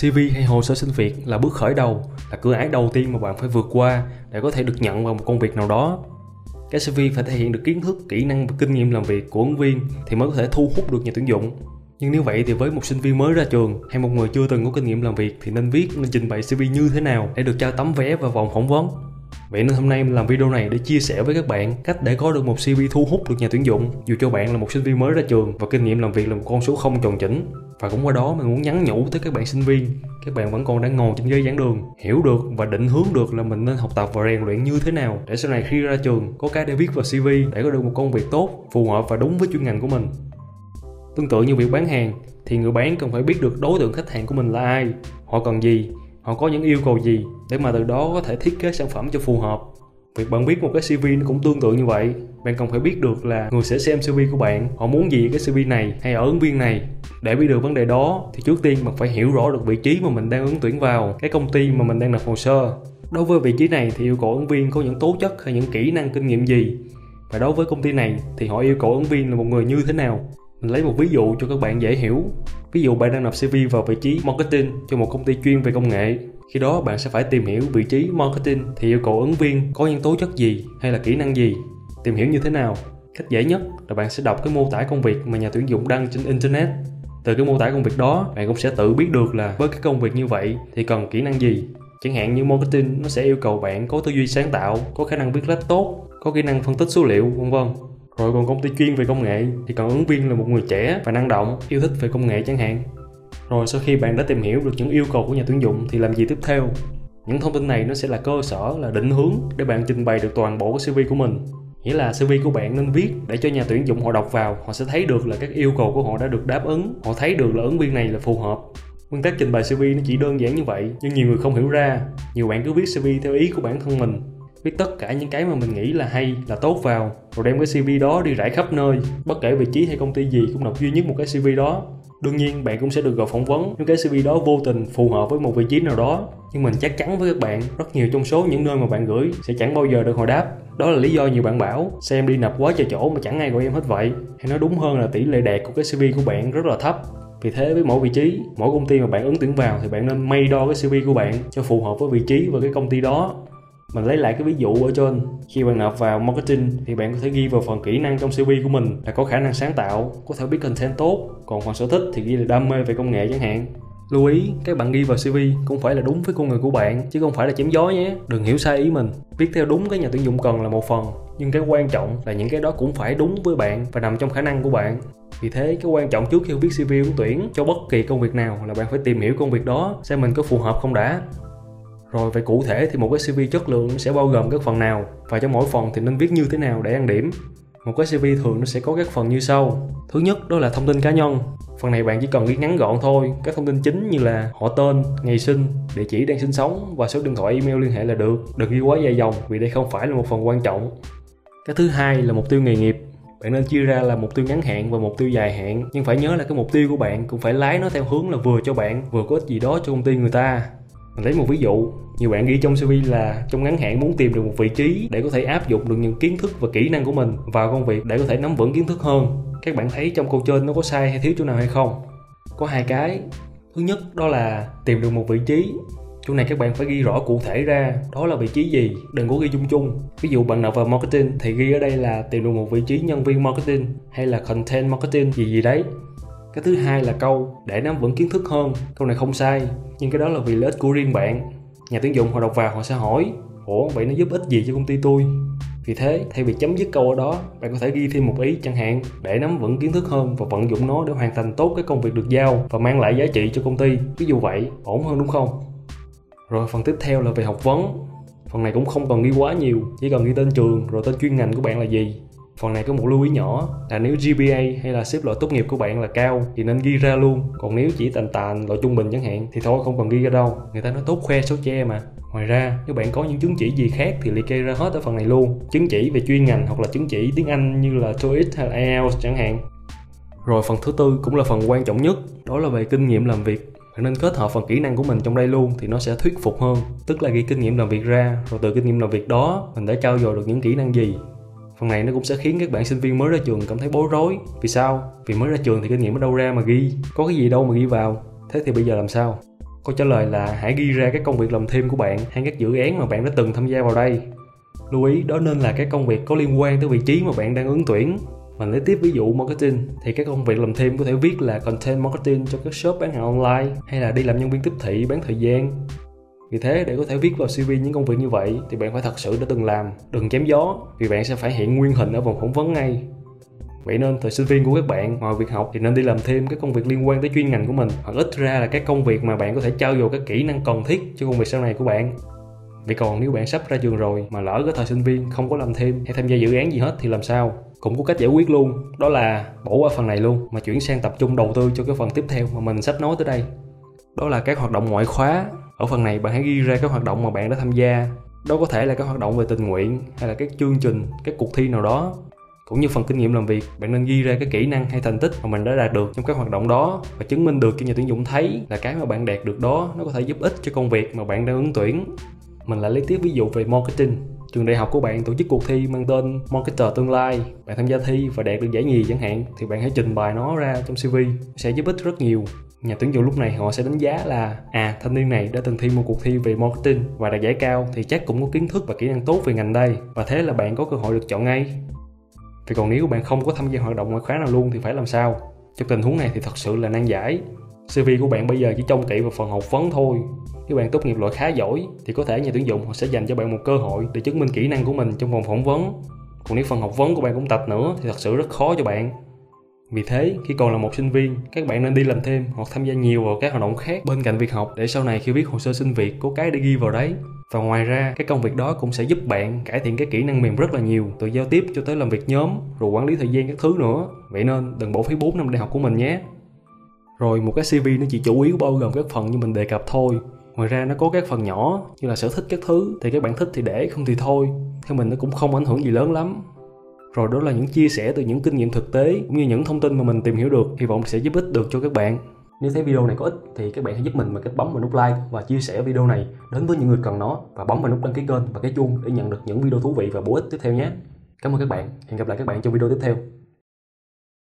CV hay hồ sơ xin việc là bước khởi đầu, là cửa ải đầu tiên mà bạn phải vượt qua để có thể được nhận vào một công việc nào đó. Cái CV phải thể hiện được kiến thức, kỹ năng và kinh nghiệm làm việc của ứng viên thì mới có thể thu hút được nhà tuyển dụng. Nhưng nếu vậy thì với một sinh viên mới ra trường hay một người chưa từng có kinh nghiệm làm việc thì nên viết, nên trình bày CV như thế nào để được trao tấm vé vào vòng phỏng vấn. Vậy nên hôm nay mình làm video này để chia sẻ với các bạn cách để có được một CV thu hút được nhà tuyển dụng dù cho bạn là một sinh viên mới ra trường và kinh nghiệm làm việc là một con số không tròn chỉnh. Và cũng qua đó mình muốn nhắn nhủ tới các bạn sinh viên, các bạn vẫn còn đang ngồi trên ghế giảng đường, hiểu được và định hướng được là mình nên học tập và rèn luyện như thế nào để sau này khi ra trường có cái để viết vào CV để có được một công việc tốt, phù hợp và đúng với chuyên ngành của mình. Tương tự như việc bán hàng thì người bán cần phải biết được đối tượng khách hàng của mình là ai, họ cần gì họ có những yêu cầu gì để mà từ đó có thể thiết kế sản phẩm cho phù hợp việc bạn biết một cái CV nó cũng tương tự như vậy. Bạn cần phải biết được là người sẽ xem CV của bạn, họ muốn gì cái CV này hay ở ứng viên này. Để biết được vấn đề đó, thì trước tiên bạn phải hiểu rõ được vị trí mà mình đang ứng tuyển vào, cái công ty mà mình đang nộp hồ sơ. Đối với vị trí này thì yêu cầu ứng viên có những tố chất hay những kỹ năng kinh nghiệm gì? Và đối với công ty này thì họ yêu cầu ứng viên là một người như thế nào? Mình lấy một ví dụ cho các bạn dễ hiểu. Ví dụ bạn đang nộp cv vào vị trí marketing cho một công ty chuyên về công nghệ khi đó bạn sẽ phải tìm hiểu vị trí marketing thì yêu cầu ứng viên có những tố chất gì hay là kỹ năng gì. Tìm hiểu như thế nào? Cách dễ nhất là bạn sẽ đọc cái mô tả công việc mà nhà tuyển dụng đăng trên internet. Từ cái mô tả công việc đó bạn cũng sẽ tự biết được là với cái công việc như vậy thì cần kỹ năng gì. Chẳng hạn như marketing nó sẽ yêu cầu bạn có tư duy sáng tạo có khả năng viết lách tốt có kỹ năng phân tích số liệu vân vân. Rồi còn công ty chuyên về công nghệ thì cần ứng viên là một người trẻ và năng động, yêu thích về công nghệ chẳng hạn. Rồi sau khi bạn đã tìm hiểu được những yêu cầu của nhà tuyển dụng thì làm gì tiếp theo? Những thông tin này nó sẽ là cơ sở, là định hướng để bạn trình bày được toàn bộ cái CV của mình. Nghĩa là CV của bạn nên viết để cho nhà tuyển dụng họ đọc vào, họ sẽ thấy được là các yêu cầu của họ đã được đáp ứng, họ thấy được là ứng viên này là phù hợp. Nguyên tắc trình bày CV nó chỉ đơn giản như vậy, nhưng nhiều người không hiểu ra. Nhiều bạn cứ viết CV theo ý của bản thân mình, viết tất cả những cái mà mình nghĩ là hay là tốt vào rồi đem cái cv đó đi rải khắp nơi bất kể vị trí hay công ty gì cũng nộp duy nhất một cái cv đó đương nhiên, bạn cũng sẽ được gọi phỏng vấn nếu cái cv đó vô tình phù hợp với một vị trí nào đó. Nhưng mình chắc chắn với các bạn, rất nhiều trong số những nơi mà bạn gửi sẽ chẳng bao giờ được hồi đáp. Đó là lý do nhiều bạn bảo, xem đi nộp quá trời chỗ mà chẳng ai gọi em hết vậy. Hay nói đúng hơn là tỷ lệ đạt của cái cv của bạn rất là thấp. Vì thế với mỗi vị trí, mỗi công ty mà bạn ứng tuyển vào thì bạn nên may đo cái cv của bạn cho phù hợp với vị trí và cái công ty đó mình lấy lại cái ví dụ ở trên. Khi bạn nộp vào marketing thì bạn có thể ghi vào phần kỹ năng trong CV của mình là có khả năng sáng tạo, có thể biết content tốt. Còn phần sở thích thì ghi là đam mê về công nghệ chẳng hạn. Lưu ý, các bạn ghi vào CV cũng phải là đúng với con người của bạn, chứ không phải là chém gió nhé. Đừng hiểu sai ý mình. Viết theo đúng cái nhà tuyển dụng cần là một phần, nhưng cái quan trọng là những cái đó cũng phải đúng với bạn và nằm trong khả năng của bạn. Vì thế, cái quan trọng trước khi viết CV ứng tuyển cho bất kỳ công việc nào là bạn phải tìm hiểu công việc đó xem mình có phù hợp không đã rồi về cụ thể thì một cái CV chất lượng sẽ bao gồm các phần nào và cho mỗi phần thì nên viết như thế nào để ăn điểm. Một cái CV thường nó sẽ có các phần như sau. Thứ nhất đó là thông tin cá nhân. Phần này bạn chỉ cần ghi ngắn gọn thôi. Các thông tin chính như là họ tên, ngày sinh, địa chỉ đang sinh sống và số điện thoại email liên hệ là được. Đừng ghi quá dài dòng vì đây không phải là một phần quan trọng. Cái thứ hai là mục tiêu nghề nghiệp. Bạn nên chia ra là mục tiêu ngắn hạn và mục tiêu dài hạn Nhưng phải nhớ là cái mục tiêu của bạn cũng phải lái nó theo hướng là vừa cho bạn Vừa có ích gì đó cho công ty người ta mình lấy một ví dụ. Nhiều bạn ghi trong CV là trong ngắn hạn muốn tìm được một vị trí để có thể áp dụng được những kiến thức và kỹ năng của mình vào công việc để có thể nắm vững kiến thức hơn. Các bạn thấy trong câu trên nó có sai hay thiếu chỗ nào hay không? Có hai cái. Thứ nhất, đó là tìm được một vị trí. Chỗ này các bạn phải ghi rõ cụ thể ra. Đó là vị trí gì? Đừng có ghi chung chung. Ví dụ bạn nộp vào marketing thì ghi ở đây là tìm được một vị trí nhân viên marketing hay là content marketing gì gì đấy cái thứ hai là câu, để nắm vững kiến thức hơn. Câu này không sai, nhưng cái đó là vì lợi ích của riêng bạn. Nhà tuyển dụng họ đọc vào họ sẽ hỏi, ủa, vậy nó giúp ích gì cho công ty tôi? Vì thế, thay vì chấm dứt câu ở đó, bạn có thể ghi thêm một ý chẳng hạn, để nắm vững kiến thức hơn và vận dụng nó để hoàn thành tốt cái công việc được giao và mang lại giá trị cho công ty. Ví dụ vậy, ổn hơn đúng không? Rồi phần tiếp theo là về học vấn. Phần này cũng không cần ghi quá nhiều, chỉ cần ghi tên trường rồi tên chuyên ngành của bạn là gì. Phần này có một lưu ý nhỏ là nếu GPA hay là xếp loại tốt nghiệp của bạn là cao thì nên ghi ra luôn. Còn nếu chỉ tàn tàn loại trung bình chẳng hạn thì thôi không cần ghi ra đâu. Người ta nói tốt khoe số che mà. Ngoài ra, nếu bạn có những chứng chỉ gì khác thì liệt kê ra hết ở phần này luôn. Chứng chỉ về chuyên ngành hoặc là chứng chỉ tiếng Anh như là TOEIC hay là IELTS chẳng hạn. Rồi phần thứ tư cũng là phần quan trọng nhất, đó là về kinh nghiệm làm việc bạn nên kết hợp phần kỹ năng của mình trong đây luôn thì nó sẽ thuyết phục hơn tức là ghi kinh nghiệm làm việc ra rồi từ kinh nghiệm làm việc đó mình đã trao dồi được những kỹ năng gì phần này nó cũng sẽ khiến các bạn sinh viên mới ra trường cảm thấy bối rối vì sao vì mới ra trường thì kinh nghiệm ở đâu ra mà ghi có cái gì đâu mà ghi vào thế thì bây giờ làm sao Câu trả lời là hãy ghi ra các công việc làm thêm của bạn hay các dự án mà bạn đã từng tham gia vào đây. Lưu ý, đó nên là các công việc có liên quan tới vị trí mà bạn đang ứng tuyển. Mình lấy tiếp ví dụ marketing, thì các công việc làm thêm có thể viết là content marketing cho các shop bán hàng online, hay là đi làm nhân viên tiếp thị, bán thời gian. Vì thế để có thể viết vào CV những công việc như vậy thì bạn phải thật sự đã từng làm, đừng chém gió vì bạn sẽ phải hiện nguyên hình ở vòng phỏng vấn ngay. Vậy nên thời sinh viên của các bạn ngoài việc học thì nên đi làm thêm các công việc liên quan tới chuyên ngành của mình hoặc ít ra là các công việc mà bạn có thể trao dồi các kỹ năng cần thiết cho công việc sau này của bạn. Vậy còn nếu bạn sắp ra trường rồi mà lỡ cái thời sinh viên không có làm thêm hay tham gia dự án gì hết thì làm sao? Cũng có cách giải quyết luôn, đó là bỏ qua phần này luôn mà chuyển sang tập trung đầu tư cho cái phần tiếp theo mà mình sắp nói tới đây. Đó là các hoạt động ngoại khóa. Ở phần này bạn hãy ghi ra các hoạt động mà bạn đã tham gia. Đó có thể là các hoạt động về tình nguyện hay là các chương trình, các cuộc thi nào đó. Cũng như phần kinh nghiệm làm việc bạn nên ghi ra cái kỹ năng hay thành tích mà mình đã đạt được trong các hoạt động đó và chứng minh được cho nhà tuyển dụng thấy là cái mà bạn đạt được đó nó có thể giúp ích cho công việc mà bạn đang ứng tuyển. Mình lại lấy tiếp ví dụ về marketing. Trường đại học của bạn tổ chức cuộc thi mang tên marketer tương lai. Bạn tham gia thi và đạt được giải nhì chẳng hạn thì bạn hãy trình bày nó ra trong cv sẽ giúp ích rất nhiều nhà tuyển dụng lúc này họ sẽ đánh giá là à thanh niên này đã từng thi một cuộc thi về marketing và đạt giải cao thì chắc cũng có kiến thức và kỹ năng tốt về ngành đây. Và thế là bạn có cơ hội được chọn ngay. Thì còn nếu bạn không có tham gia hoạt động ngoại khóa nào luôn thì phải làm sao? Trong tình huống này thì thật sự là nan giải. CV của bạn bây giờ chỉ trông cậy vào phần học vấn thôi. Nếu bạn tốt nghiệp loại khá giỏi thì có thể nhà tuyển dụng họ sẽ dành cho bạn một cơ hội để chứng minh kỹ năng của mình trong vòng phỏng vấn. Còn nếu phần học vấn của bạn cũng tạch nữa thì thật sự rất khó cho bạn vì thế, khi còn là một sinh viên, các bạn nên đi làm thêm hoặc tham gia nhiều vào các hoạt động khác bên cạnh việc học để sau này khi viết hồ sơ xin việc có cái để ghi vào đấy. Và ngoài ra, cái công việc đó cũng sẽ giúp bạn cải thiện cái kỹ năng mềm rất là nhiều, từ giao tiếp cho tới làm việc nhóm, rồi quản lý thời gian các thứ nữa. Vậy nên đừng bỏ phí 4 năm đại học của mình nhé. Rồi một cái CV nó chỉ chủ yếu bao gồm các phần như mình đề cập thôi. Ngoài ra nó có các phần nhỏ như là sở thích các thứ thì các bạn thích thì để không thì thôi. Theo mình nó cũng không ảnh hưởng gì lớn lắm rồi đó là những chia sẻ từ những kinh nghiệm thực tế cũng như những thông tin mà mình tìm hiểu được hy vọng sẽ giúp ích được cho các bạn nếu thấy video này có ích thì các bạn hãy giúp mình bằng cách bấm vào nút like và chia sẻ video này đến với những người cần nó và bấm vào nút đăng ký kênh và cái chuông để nhận được những video thú vị và bổ ích tiếp theo nhé. Cảm ơn các bạn. Hẹn gặp lại các bạn trong video tiếp theo.